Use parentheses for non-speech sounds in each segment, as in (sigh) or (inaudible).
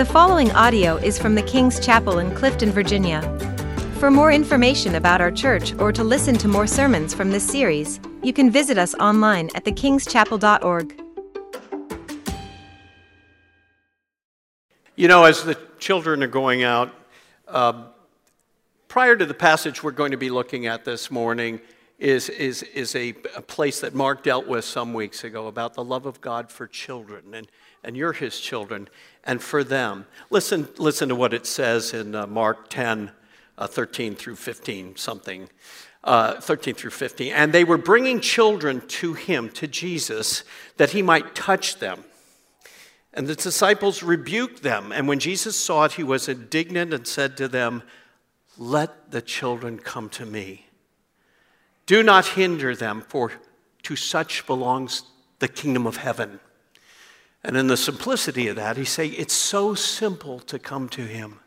The following audio is from the King's Chapel in Clifton, Virginia. For more information about our church or to listen to more sermons from this series, you can visit us online at thekingschapel.org. You know, as the children are going out, um, prior to the passage we're going to be looking at this morning, is, is, is a, a, place that Mark dealt with some weeks ago about the love of God for children, and, and you're his children, and for them. Listen, listen to what it says in uh, Mark 10, uh, 13 through 15, something. Uh, 13 through 15. And they were bringing children to him, to Jesus, that he might touch them. And the disciples rebuked them. And when Jesus saw it, he was indignant and said to them, Let the children come to me. Do not hinder them, for to such belongs the kingdom of heaven. And in the simplicity of that, he say it's so simple to come to him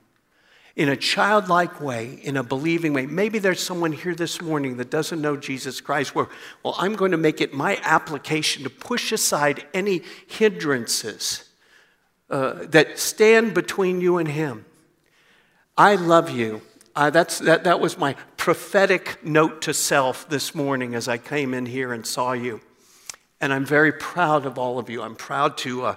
in a childlike way, in a believing way. Maybe there's someone here this morning that doesn't know Jesus Christ, where, well, I'm going to make it my application to push aside any hindrances uh, that stand between you and Him. I love you. Uh, that's, that, that was my prophetic note to self this morning as I came in here and saw you. And I'm very proud of all of you. I'm proud to uh,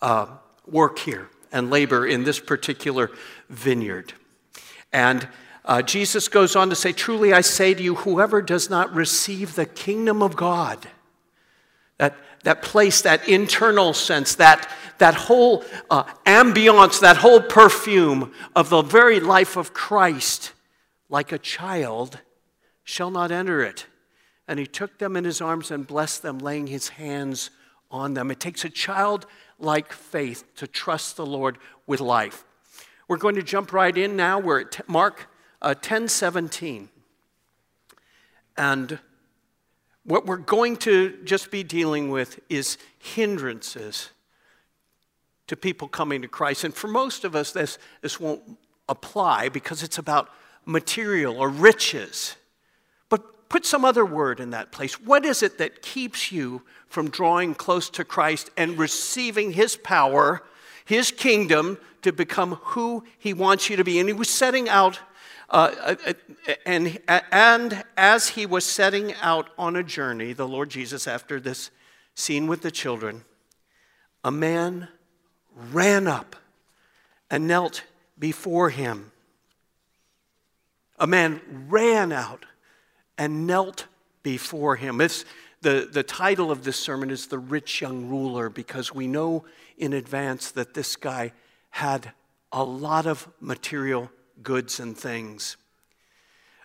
uh, work here and labor in this particular vineyard. And uh, Jesus goes on to say, Truly I say to you, whoever does not receive the kingdom of God, that, that place, that internal sense, that, that whole uh, ambiance, that whole perfume of the very life of Christ, like a child, shall not enter it. And he took them in his arms and blessed them, laying his hands on them. It takes a childlike faith to trust the Lord with life. We're going to jump right in now. We're at Mark uh, 10 17. And what we're going to just be dealing with is hindrances to people coming to Christ. And for most of us, this, this won't apply because it's about material or riches. Put some other word in that place. What is it that keeps you from drawing close to Christ and receiving His power, His kingdom, to become who He wants you to be? And He was setting out. Uh, uh and, and as he was setting out on a journey, the Lord Jesus, after this scene with the children, a man ran up and knelt before him. A man ran out and knelt before him. It's, the, the title of this sermon is The Rich Young Ruler because we know in advance that this guy had a lot of material goods and things.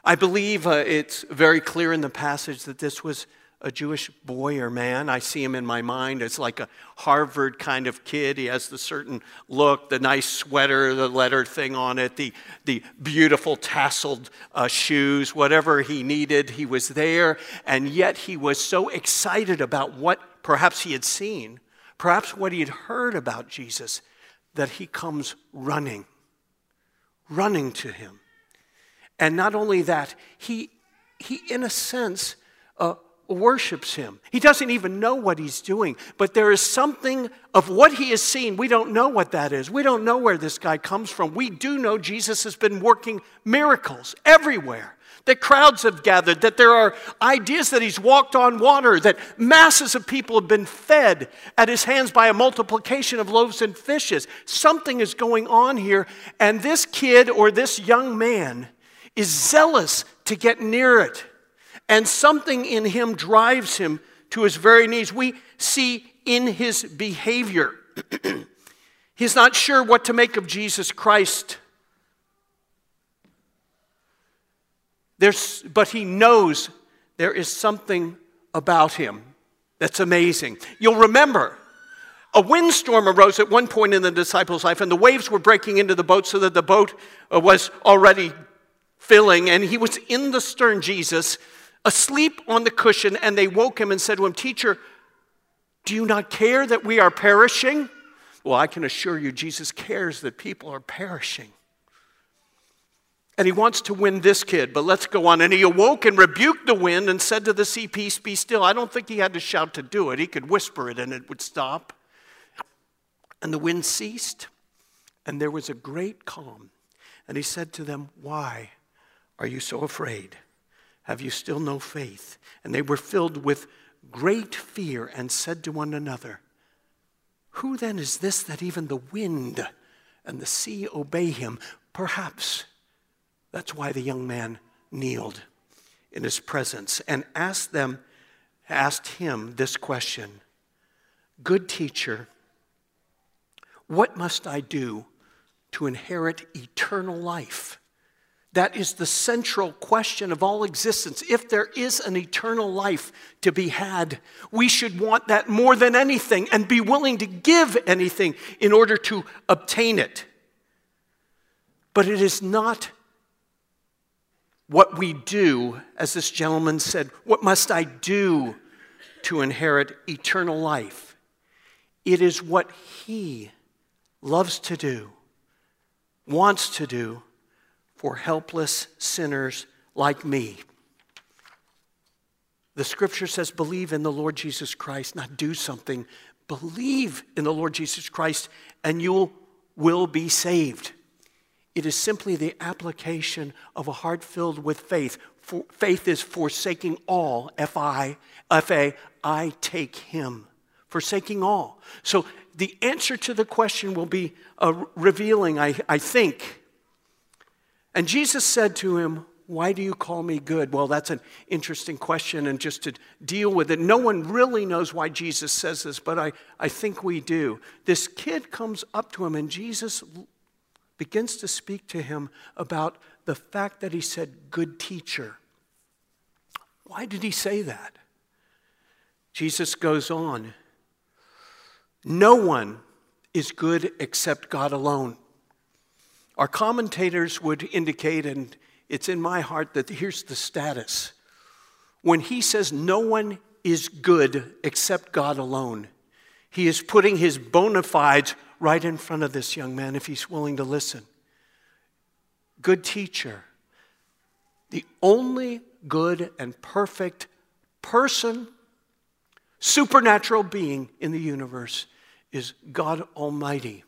I believe uh, it's very clear in the passage that this was a Jewish boy or man. I see him in my mind as like a Harvard kind of kid. He has the certain look, the nice sweater, the letter thing on it, the, the beautiful tasseled uh, shoes, whatever he needed, he was there. And yet he was so excited about what perhaps he had seen, perhaps what he had heard about Jesus, that he comes running, running to him. And not only that, he, he in a sense, uh, worships him. He doesn't even know what he's doing, but there is something of what he has seen. We don't know what that is. We don't know where this guy comes from. We do know Jesus has been working miracles everywhere. That crowds have gathered, that there are ideas that he's walked on water, that masses of people have been fed at his hands by a multiplication of loaves and fishes. Something is going on here, and this kid or this young man is zealous to get near it and something in him drives him to his very knees. We see in his behavior. (clears throat) He's not sure what to make of Jesus Christ. There's, but he knows there is something about him that's amazing. You'll remember a windstorm arose at one point in the disciples' life, and the waves were breaking into the boat so that the boat uh, was already filling, and he was in the stern, Jesus, asleep on the cushion, and they woke him and said to him, Teacher, do you not care that we are perishing? Well, I can assure you, Jesus cares that people are perishing. And he wants to win this kid, but let's go on. And he awoke and rebuked the wind and said to the sea, Peace, be still. I don't think he had to shout to do it. He could whisper it and it would stop. And the wind ceased, And there was a great calm. And he said to them, Why are you so afraid? Have you still no faith? And they were filled with great fear and said to one another, Who then is this that even the wind and the sea obey him? Perhaps that's why the young man kneeled in his presence and asked them, asked him this question Good teacher, what must I do to inherit eternal life? That is the central question of all existence. If there is an eternal life to be had, we should want that more than anything and be willing to give anything in order to obtain it. But it is not what we do, as this gentleman said, what must I do to inherit eternal life? It is what he loves to do, wants to do for helpless sinners like me. The scripture says, believe in the Lord Jesus Christ, not do something. Believe in the Lord Jesus Christ, and you will be saved. It is simply the application of a heart filled with faith. For, faith is forsaking all, F I, F A, I take him. Forsaking all. So the answer to the question will be uh, revealing, I, I think. And Jesus said to him, Why do you call me good? Well, that's an interesting question, and just to deal with it, no one really knows why Jesus says this, but I, I think we do. This kid comes up to him, and Jesus begins to speak to him about the fact that he said, Good teacher. Why did he say that? Jesus goes on, No one is good except God alone. Our commentators would indicate, and it's in my heart, that here's the status. When he says no one is good except God alone, he is putting his bona fides right in front of this young man if he's willing to listen. Good teacher. The only good and perfect person, supernatural being in the universe is God Almighty.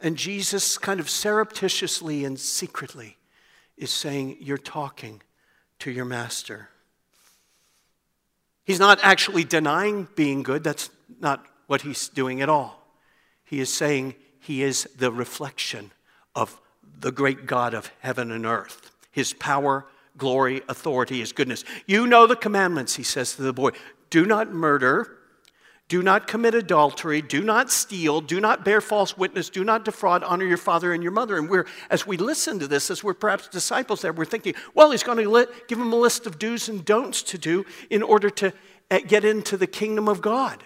And Jesus, kind of surreptitiously and secretly, is saying, You're talking to your master. He's not actually denying being good. That's not what he's doing at all. He is saying he is the reflection of the great God of heaven and earth, his power, glory, authority, his goodness. You know the commandments, he says to the boy do not murder, do not commit adultery, do not steal, do not bear false witness, do not defraud, honor your father and your mother. And we're, as we listen to this, as we're perhaps disciples there, we're thinking, well, he's going to give them a list of do's and don'ts to do in order to eh, get into the kingdom of God.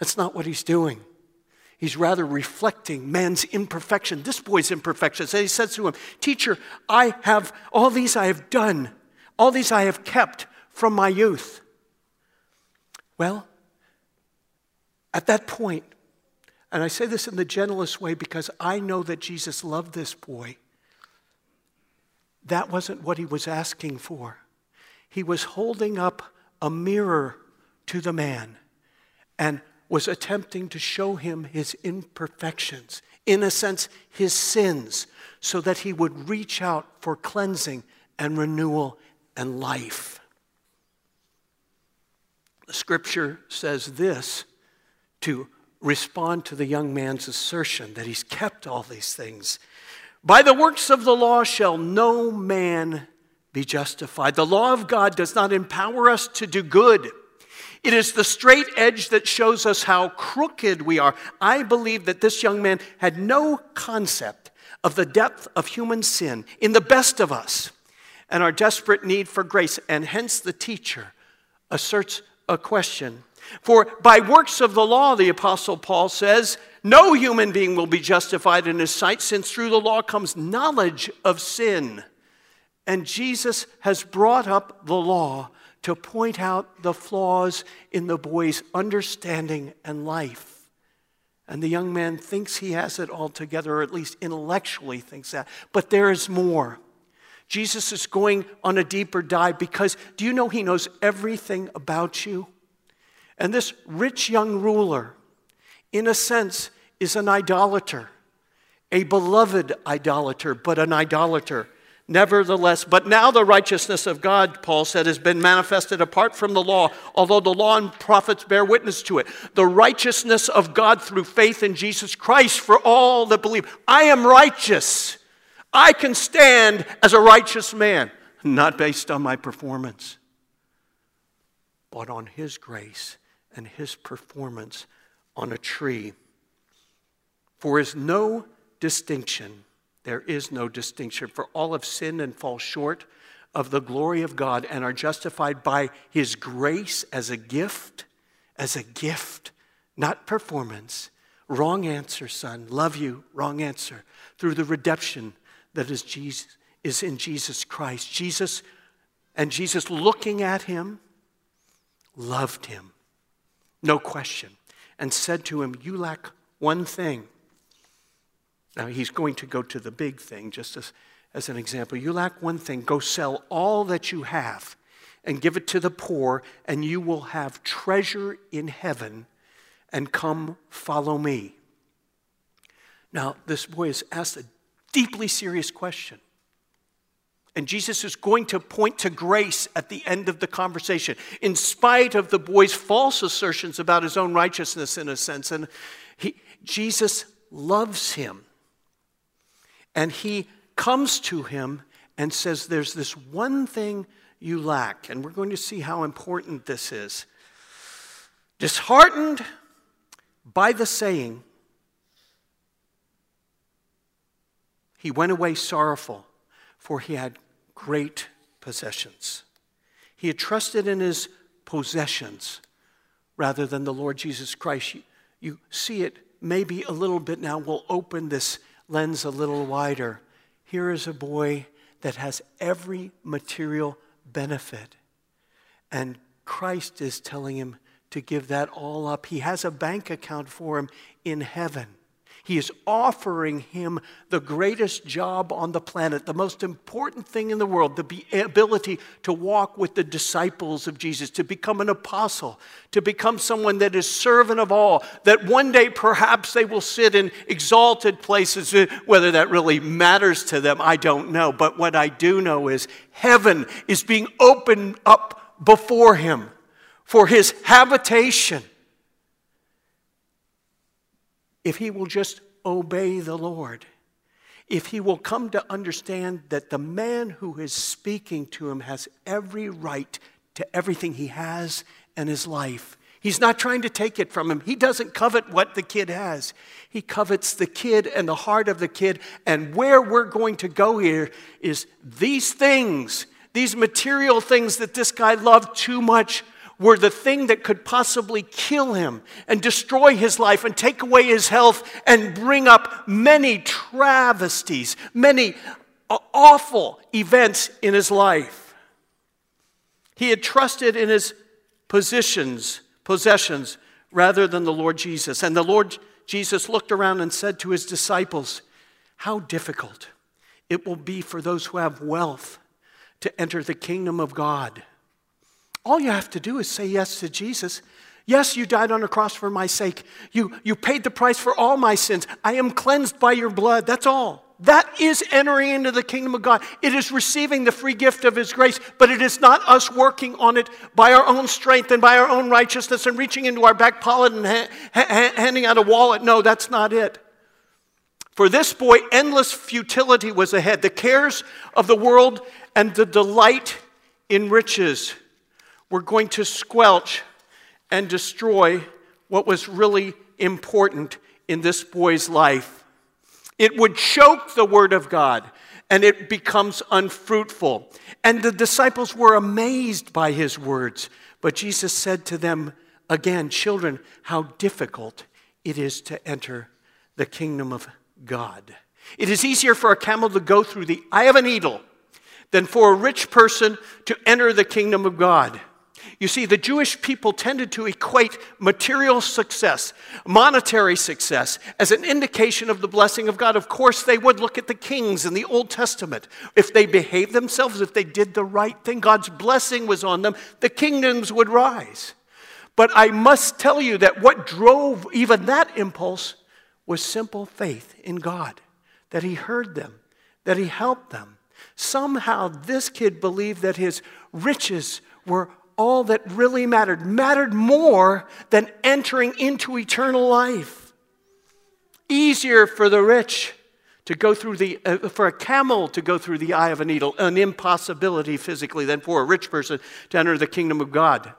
That's not what he's doing. He's rather reflecting man's imperfection, this boy's imperfections. And he says to him, Teacher, I have all these I have done, all these I have kept from my youth. Well, at that point, and I say this in the gentlest way because I know that Jesus loved this boy, that wasn't what he was asking for. He was holding up a mirror to the man and was attempting to show him his imperfections, in a sense, his sins, so that he would reach out for cleansing and renewal and life. The scripture says this to respond to the young man's assertion that he's kept all these things. By the works of the law shall no man be justified. The law of God does not empower us to do good. It is the straight edge that shows us how crooked we are. I believe that this young man had no concept of the depth of human sin in the best of us and our desperate need for grace. And hence the teacher asserts a question. For by works of the law, the Apostle Paul says, no human being will be justified in his sight, since through the law comes knowledge of sin. And Jesus has brought up the law to point out the flaws in the boy's understanding and life. And the young man thinks he has it all together, or at least intellectually thinks that. But there is more. Jesus is going on a deeper dive because do you know he knows everything about you? And this rich young ruler, in a sense, is an idolater. a beloved idolater, but an idolater. Nevertheless, but now the righteousness of God, Paul said, has been manifested apart from the law, although the law and prophets bear witness to it. The righteousness of God through faith in Jesus Christ for all that believe. I am righteous. I can stand as a righteous man, not based on my performance, but on His grace and His performance on a tree. For is no distinction there is no distinction, for all have sinned and fall short of the glory of God and are justified by His grace as a gift, as a gift, not performance. Wrong answer, son. Love you. Wrong answer. Through the redemption that is Jesus is in Jesus Christ. Jesus and Jesus looking at him loved him. No question. And said to him, You lack one thing. Now, he's going to go to the big thing, just as, as an example. You lack one thing go sell all that you have and give it to the poor, and you will have treasure in heaven, and come follow me. Now, this boy has asked a deeply serious question. And Jesus is going to point to grace at the end of the conversation, in spite of the boy's false assertions about his own righteousness, in a sense. And he, Jesus loves him. And he comes to him and says, There's this one thing you lack. And we're going to see how important this is. Disheartened by the saying, he went away sorrowful, for he had great possessions. He had trusted in his possessions rather than the Lord Jesus Christ. You, you see it maybe a little bit now. We'll open this lens a little wider. Here is a boy that has every material benefit. And Christ is telling him to give that all up. He has a bank account for him in heaven. He is offering him the greatest job on the planet, the most important thing in the world, the ability to walk with the disciples of Jesus, to become an apostle, to become someone that is servant of all, that one day perhaps they will sit in exalted places. Uh, whether that really matters to them, I don't know. But what I do know is heaven is being opened up before him for his habitation if he will just obey the Lord, if he will come to understand that the man who is speaking to him has every right to everything he has and his life. He's not trying to take it from him. He doesn't covet what the kid has. He covets the kid and the heart of the kid. And where we're going to go here is these things, these material things that this guy loved too much, were the thing that could possibly kill him and destroy his life and take away his health and bring up many travesties, many awful events in his life. He had trusted in his positions, possessions, rather than the Lord Jesus. And the Lord Jesus looked around and said to his disciples, How difficult it will be for those who have wealth to enter the kingdom of God. All you have to do is say yes to Jesus. Yes, you died on the cross for my sake. You, you paid the price for all my sins. I am cleansed by your blood. That's all. That is entering into the kingdom of God. It is receiving the free gift of His grace, but it is not us working on it by our own strength and by our own righteousness and reaching into our back pocket and ha- ha- handing out a wallet. No, that's not it. For this boy, endless futility was ahead. The cares of the world and the delight in riches were going to squelch and destroy what was really important in this boy's life. It would choke the word of God and it becomes unfruitful. And the disciples were amazed by his words. But Jesus said to them again, Children, how difficult it is to enter the kingdom of God. It is easier for a camel to go through the eye of a needle than for a rich person to enter the kingdom of God. You see, the Jewish people tended to equate material success, monetary success, as an indication of the blessing of God. Of course, they would look at the kings in the Old Testament. If they behaved themselves, if they did the right thing, God's blessing was on them, the kingdoms would rise. But I must tell you that what drove even that impulse was simple faith in God. that he heard them, that he helped them. Somehow, this kid believed that his riches were all that really mattered, mattered more than entering into eternal life. Easier for the rich to go through the, uh, for a camel to go through the eye of a needle, an impossibility physically, than for a rich person to enter the kingdom of God.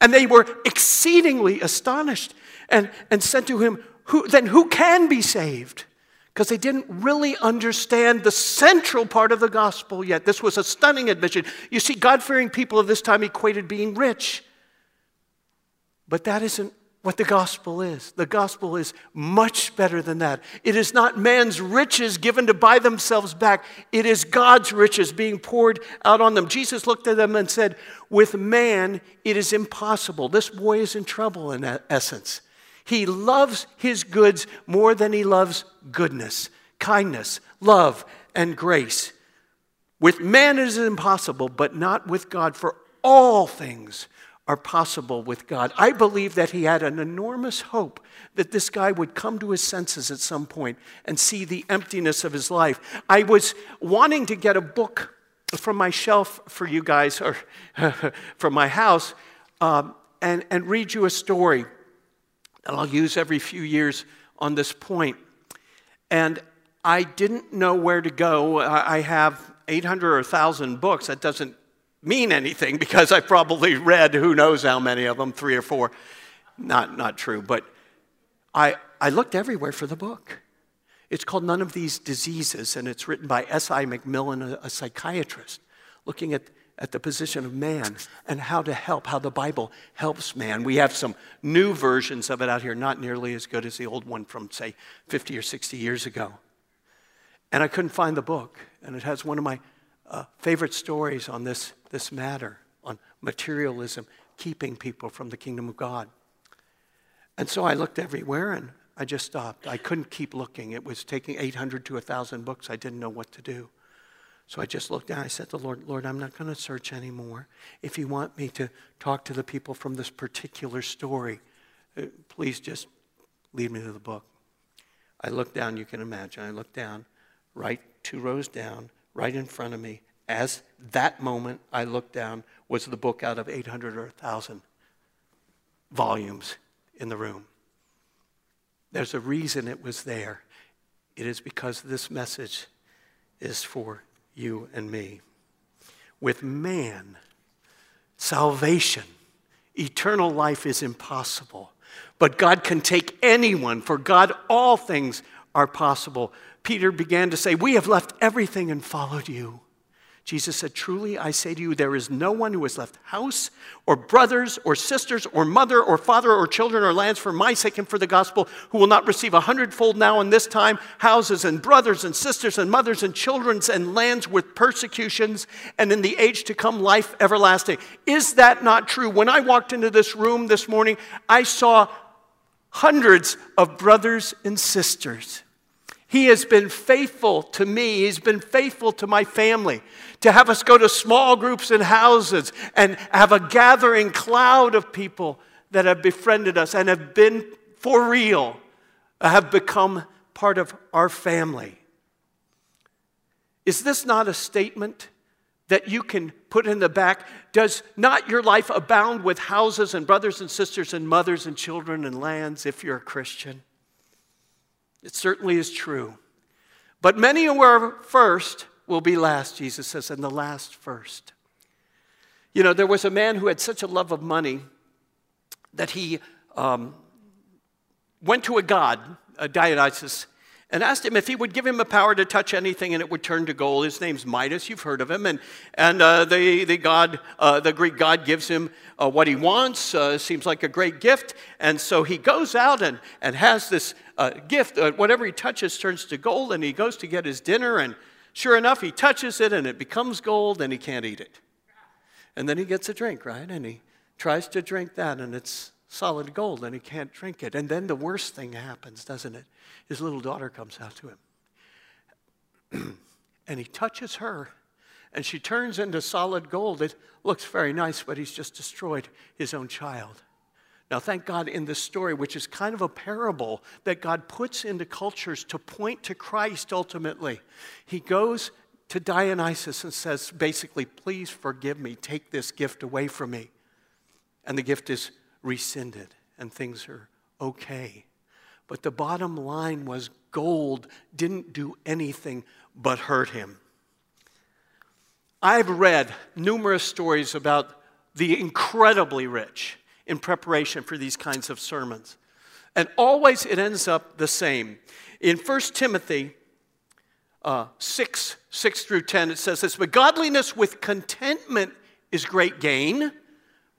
And they were exceedingly astonished and, and said to him, who, Then who can be saved? Because they didn't really understand the central part of the gospel yet. This was a stunning admission. You see, God fearing people of this time equated being rich. But that isn't what the gospel is. The gospel is much better than that. It is not man's riches given to buy themselves back, it is God's riches being poured out on them. Jesus looked at them and said, With man, it is impossible. This boy is in trouble in essence. He loves his goods more than he loves goodness, kindness, love, and grace. With man, it is impossible, but not with God, for all things are possible with God. I believe that he had an enormous hope that this guy would come to his senses at some point and see the emptiness of his life. I was wanting to get a book from my shelf for you guys, or (laughs) from my house, um, and, and read you a story that I'll use every few years on this point. And I didn't know where to go. I have 800 or 1,000 books. That doesn't mean anything because I probably read who knows how many of them, three or four. Not, not true, but I, I looked everywhere for the book. It's called None of These Diseases, and it's written by S.I. McMillen, a, a psychiatrist, looking at, at the position of man and how to help, how the Bible helps man. We have some new versions of it out here, not nearly as good as the old one from, say, 50 or 60 years ago. And I couldn't find the book, and it has one of my uh, favorite stories on this, this matter, on materialism, keeping people from the kingdom of God. And so I looked everywhere and I just stopped. I couldn't keep looking. It was taking 800 to 1,000 books. I didn't know what to do. So I just looked down. I said to the Lord, Lord, I'm not going to search anymore. If you want me to talk to the people from this particular story, uh, please just lead me to the book. I looked down, you can imagine. I looked down, right two rows down, right in front of me, as that moment I looked down, was the book out of 800 or 1,000 volumes in the room. There's a reason it was there. It is because this message is for you and me. With man, salvation, eternal life is impossible. But God can take anyone. For God, all things are possible. Peter began to say, We have left everything and followed you. Jesus said, Truly I say to you, there is no one who has left house or brothers or sisters or mother or father or children or lands for my sake and for the gospel who will not receive a hundredfold now in this time houses and brothers and sisters and mothers and children and lands with persecutions and in the age to come life everlasting. Is that not true? When I walked into this room this morning, I saw hundreds of brothers and sisters he has been faithful to me. He's been faithful to my family to have us go to small groups and houses and have a gathering cloud of people that have befriended us and have been for real, uh, have become part of our family. Is this not a statement that you can put in the back? Does not your life abound with houses and brothers and sisters and mothers and children and lands if you're a Christian? It certainly is true. But many who are first will be last, Jesus says, and the last first. You know, there was a man who had such a love of money that he um, went to a god, a Dionysus, and asked him if he would give him a power to touch anything and it would turn to gold. His name's Midas, you've heard of him. And, and uh, the, the, god, uh, the Greek god gives him uh, what he wants, uh, seems like a great gift. And so he goes out and, and has this uh, gift. Uh, whatever he touches turns to gold, and he goes to get his dinner. And sure enough, he touches it and it becomes gold and he can't eat it. And then he gets a drink, right? And he tries to drink that and it's solid gold and he can't drink it. And then the worst thing happens, doesn't it? His little daughter comes out to him. (clears throat) and he touches her and she turns into solid gold. It looks very nice, but he's just destroyed his own child. Now, thank God in this story, which is kind of a parable that God puts into cultures to point to Christ ultimately, he goes to Dionysus and says, basically, please forgive me, take this gift away from me. And the gift is rescinded, and things are okay. But the bottom line was gold didn't do anything but hurt him. I've read numerous stories about the incredibly rich in preparation for these kinds of sermons. And always it ends up the same. In 1 Timothy uh, 6, 6 through 10, it says this But godliness with contentment is great gain.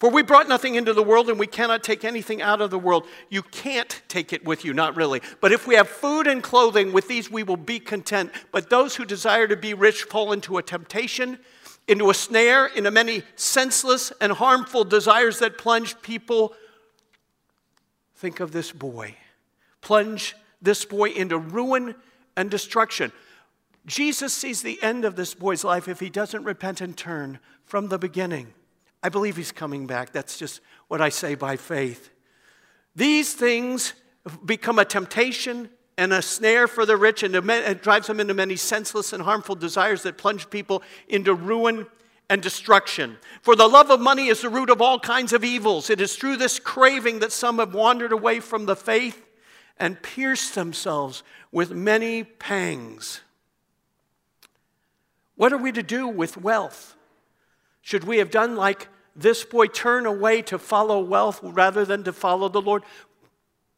For we brought nothing into the world and we cannot take anything out of the world. You can't take it with you, not really. But if we have food and clothing, with these we will be content. But those who desire to be rich fall into a temptation, into a snare, into many senseless and harmful desires that plunge people. Think of this boy. Plunge this boy into ruin and destruction. Jesus sees the end of this boy's life if he doesn't repent and turn from the beginning. I believe he's coming back. That's just what I say by faith. These things become a temptation and a snare for the rich, and it drives them into many senseless and harmful desires that plunge people into ruin and destruction. For the love of money is the root of all kinds of evils. It is through this craving that some have wandered away from the faith and pierced themselves with many pangs. What are we to do with wealth? Should we have done like this boy, turn away to follow wealth rather than to follow the Lord?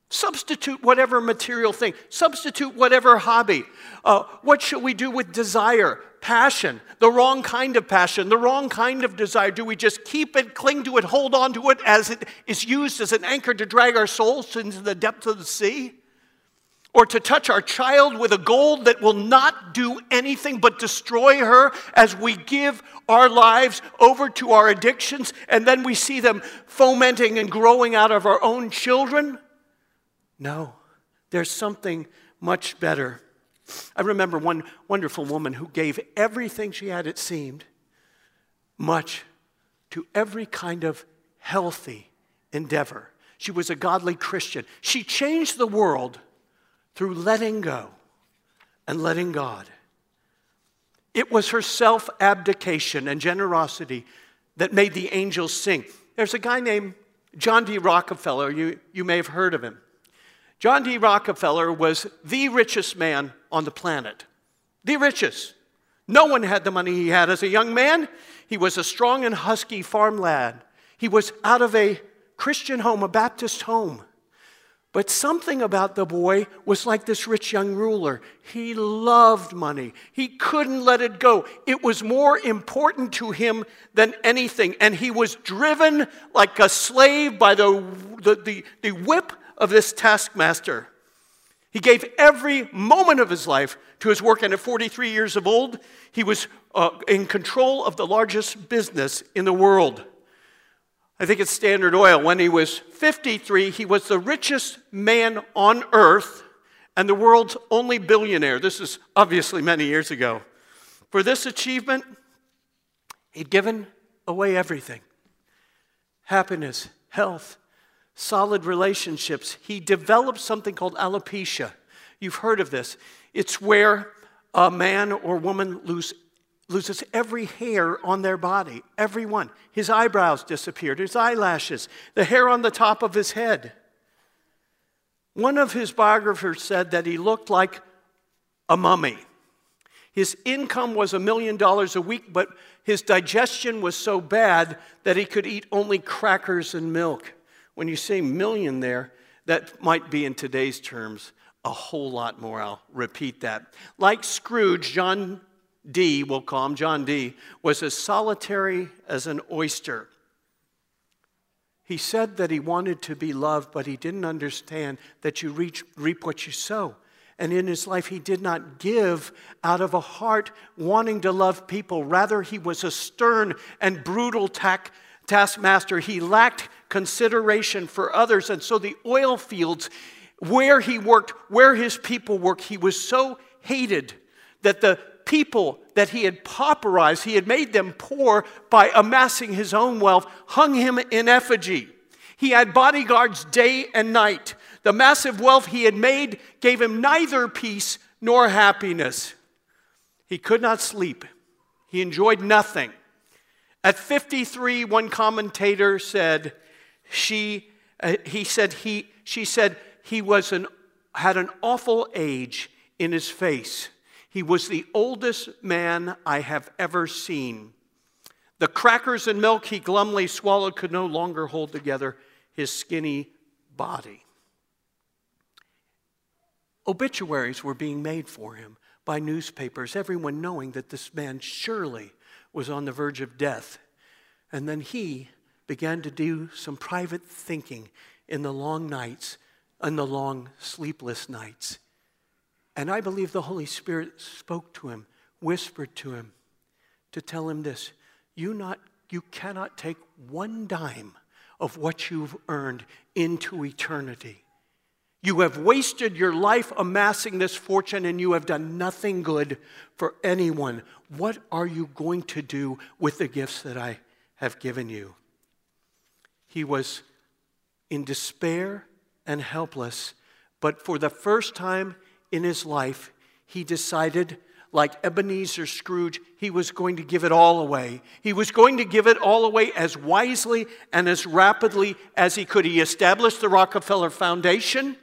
Substitute whatever material thing, substitute whatever hobby. Uh, what should we do with desire, passion, the wrong kind of passion, the wrong kind of desire? Do we just keep it, cling to it, hold on to it as it is used as an anchor to drag our souls into the depths of the sea? Or to touch our child with a gold that will not do anything but destroy her as we give our lives over to our addictions and then we see them fomenting and growing out of our own children? No, there's something much better. I remember one wonderful woman who gave everything she had, it seemed, much to every kind of healthy endeavor. She was a godly Christian. She changed the world through letting go and letting God. It was her self abdication and generosity that made the angels sing. There's a guy named John D. Rockefeller, you, you may have heard of him. John D. Rockefeller was the richest man on the planet, the richest. No one had the money he had as a young man. He was a strong and husky farm lad. He was out of a Christian home, a Baptist home. But something about the boy was like this rich young ruler. He loved money. He couldn't let it go. It was more important to him than anything. And he was driven like a slave by the, the, the, the whip of this taskmaster. He gave every moment of his life to his work, and at 43 years of old, he was uh, in control of the largest business in the world. I think it's Standard Oil. When he was 53, he was the richest man on earth and the world's only billionaire. This is obviously many years ago. For this achievement, he'd given away everything happiness, health, solid relationships. He developed something called alopecia. You've heard of this. It's where a man or woman lose loses every hair on their body, every one. His eyebrows disappeared, his eyelashes, the hair on the top of his head. One of his biographers said that he looked like a mummy. His income was a million dollars a week, but his digestion was so bad that he could eat only crackers and milk. When you say million there, that might be in today's terms a whole lot more. I'll repeat that. Like Scrooge, John D, we'll call him John D, was as solitary as an oyster. He said that he wanted to be loved, but he didn't understand that you reach, reap what you sow. And in his life, he did not give out of a heart wanting to love people. Rather, he was a stern and brutal tack, taskmaster. He lacked consideration for others. And so, the oil fields where he worked, where his people worked, he was so hated that the people that he had pauperized, he had made them poor by amassing his own wealth, hung him in effigy. He had bodyguards day and night. The massive wealth he had made gave him neither peace nor happiness. He could not sleep. He enjoyed nothing. At 53, one commentator said, she, uh, he said he, she said he was an, had an awful age in his face. He was the oldest man I have ever seen. The crackers and milk he glumly swallowed could no longer hold together his skinny body. Obituaries were being made for him by newspapers, everyone knowing that this man surely was on the verge of death. And then he began to do some private thinking in the long nights and the long sleepless nights. And I believe the Holy Spirit spoke to him, whispered to him to tell him this you, not, you cannot take one dime of what you've earned into eternity. You have wasted your life amassing this fortune and you have done nothing good for anyone. What are you going to do with the gifts that I have given you? He was in despair and helpless, but for the first time in his life, he decided like Ebenezer Scrooge, he was going to give it all away. He was going to give it all away as wisely and as rapidly as he could. He established the Rockefeller Foundation.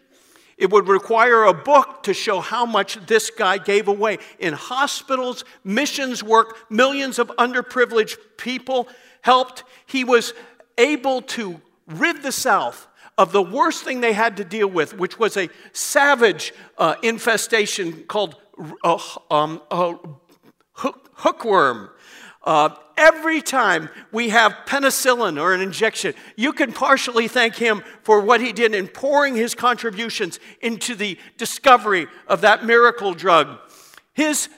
It would require a book to show how much this guy gave away in hospitals, missions work, millions of underprivileged people helped. He was able to rid the South of the worst thing they had to deal with, which was a savage uh, infestation called uh, um, uh, hook, hookworm. Uh, every time we have penicillin or an injection, you can partially thank him for what he did in pouring his contributions into the discovery of that miracle drug. His,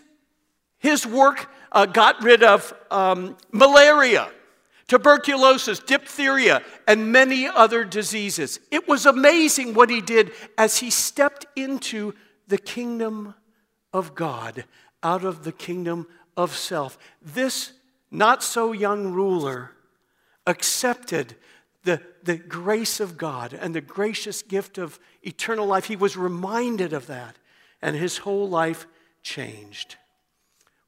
his work uh, got rid of um, malaria tuberculosis, diphtheria, and many other diseases. It was amazing what he did as he stepped into the kingdom of God out of the kingdom of self. This not so young ruler accepted the, the grace of God and the gracious gift of eternal life. He was reminded of that, and his whole life changed.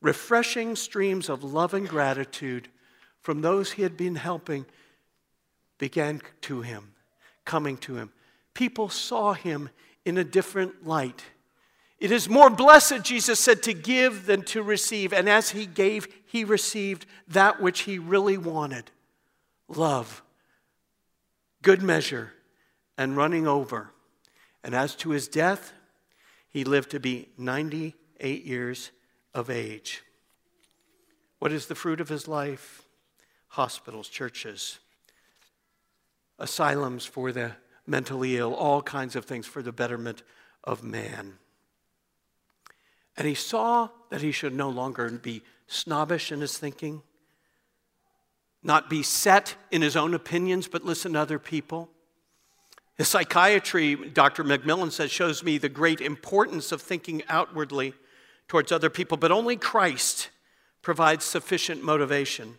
Refreshing streams of love and gratitude from those he had been helping began to him, coming to him. People saw him in a different light. It is more blessed, Jesus said, to give than to receive. And as he gave, he received that which he really wanted love, good measure, and running over. And as to his death, he lived to be 98 years of age. What is the fruit of his life? Hospitals, churches, asylums for the mentally ill, all kinds of things for the betterment of man. And he saw that he should no longer be snobbish in his thinking, not be set in his own opinions, but listen to other people. His psychiatry, Dr. McMillen says, shows me the great importance of thinking outwardly towards other people, but only Christ provides sufficient motivation.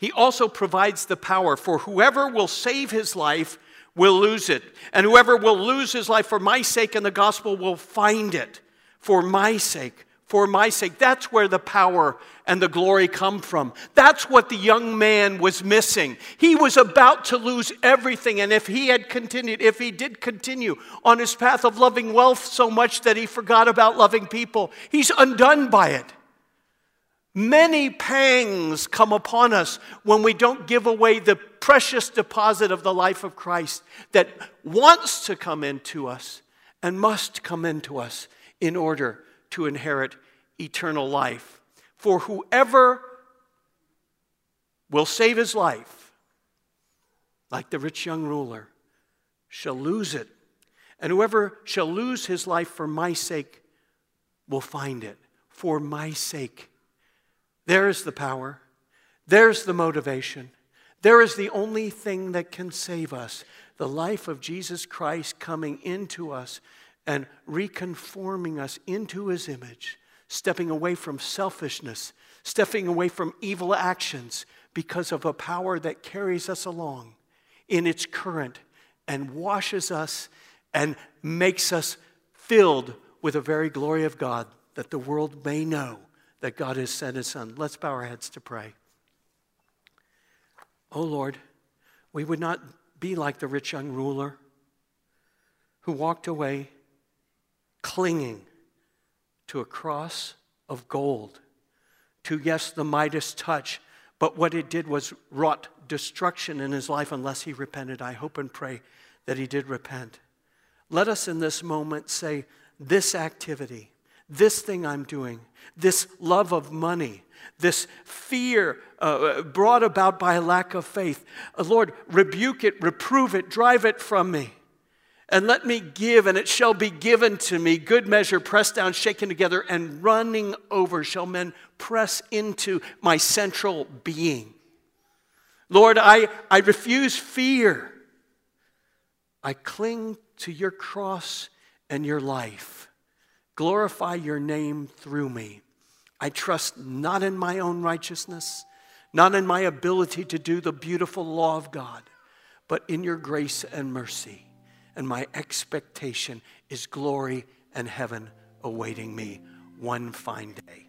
He also provides the power for whoever will save his life will lose it, and whoever will lose his life for my sake and the gospel will find it for my sake. For my sake. That's where the power and the glory come from. That's what the young man was missing. He was about to lose everything. And if he had continued, if he did continue on his path of loving wealth so much that he forgot about loving people, he's undone by it. Many pangs come upon us when we don't give away the precious deposit of the life of Christ that wants to come into us and must come into us in order to inherit eternal life. For whoever will save his life, like the rich young ruler, shall lose it. And whoever shall lose his life for my sake will find it. For my sake. There's the power. There's the motivation. There is the only thing that can save us the life of Jesus Christ coming into us and reconforming us into his image, stepping away from selfishness, stepping away from evil actions because of a power that carries us along in its current and washes us and makes us filled with the very glory of God that the world may know that God has sent his son. Let's bow our heads to pray. Oh Lord, we would not be like the rich young ruler who walked away clinging to a cross of gold, to, yes, the Midas touch, but what it did was wrought destruction in his life unless he repented. I hope and pray that he did repent. Let us in this moment say, This activity, this thing I'm doing, this love of money, this fear uh, brought about by a lack of faith, uh, Lord, rebuke it, reprove it, drive it from me. And let me give, and it shall be given to me. Good measure, pressed down, shaken together, and running over shall men press into my central being. Lord, I, I refuse fear. I cling to your cross and your life. Glorify your name through me. I trust not in my own righteousness, not in my ability to do the beautiful law of God, but in your grace and mercy. And my expectation is glory and heaven awaiting me one fine day.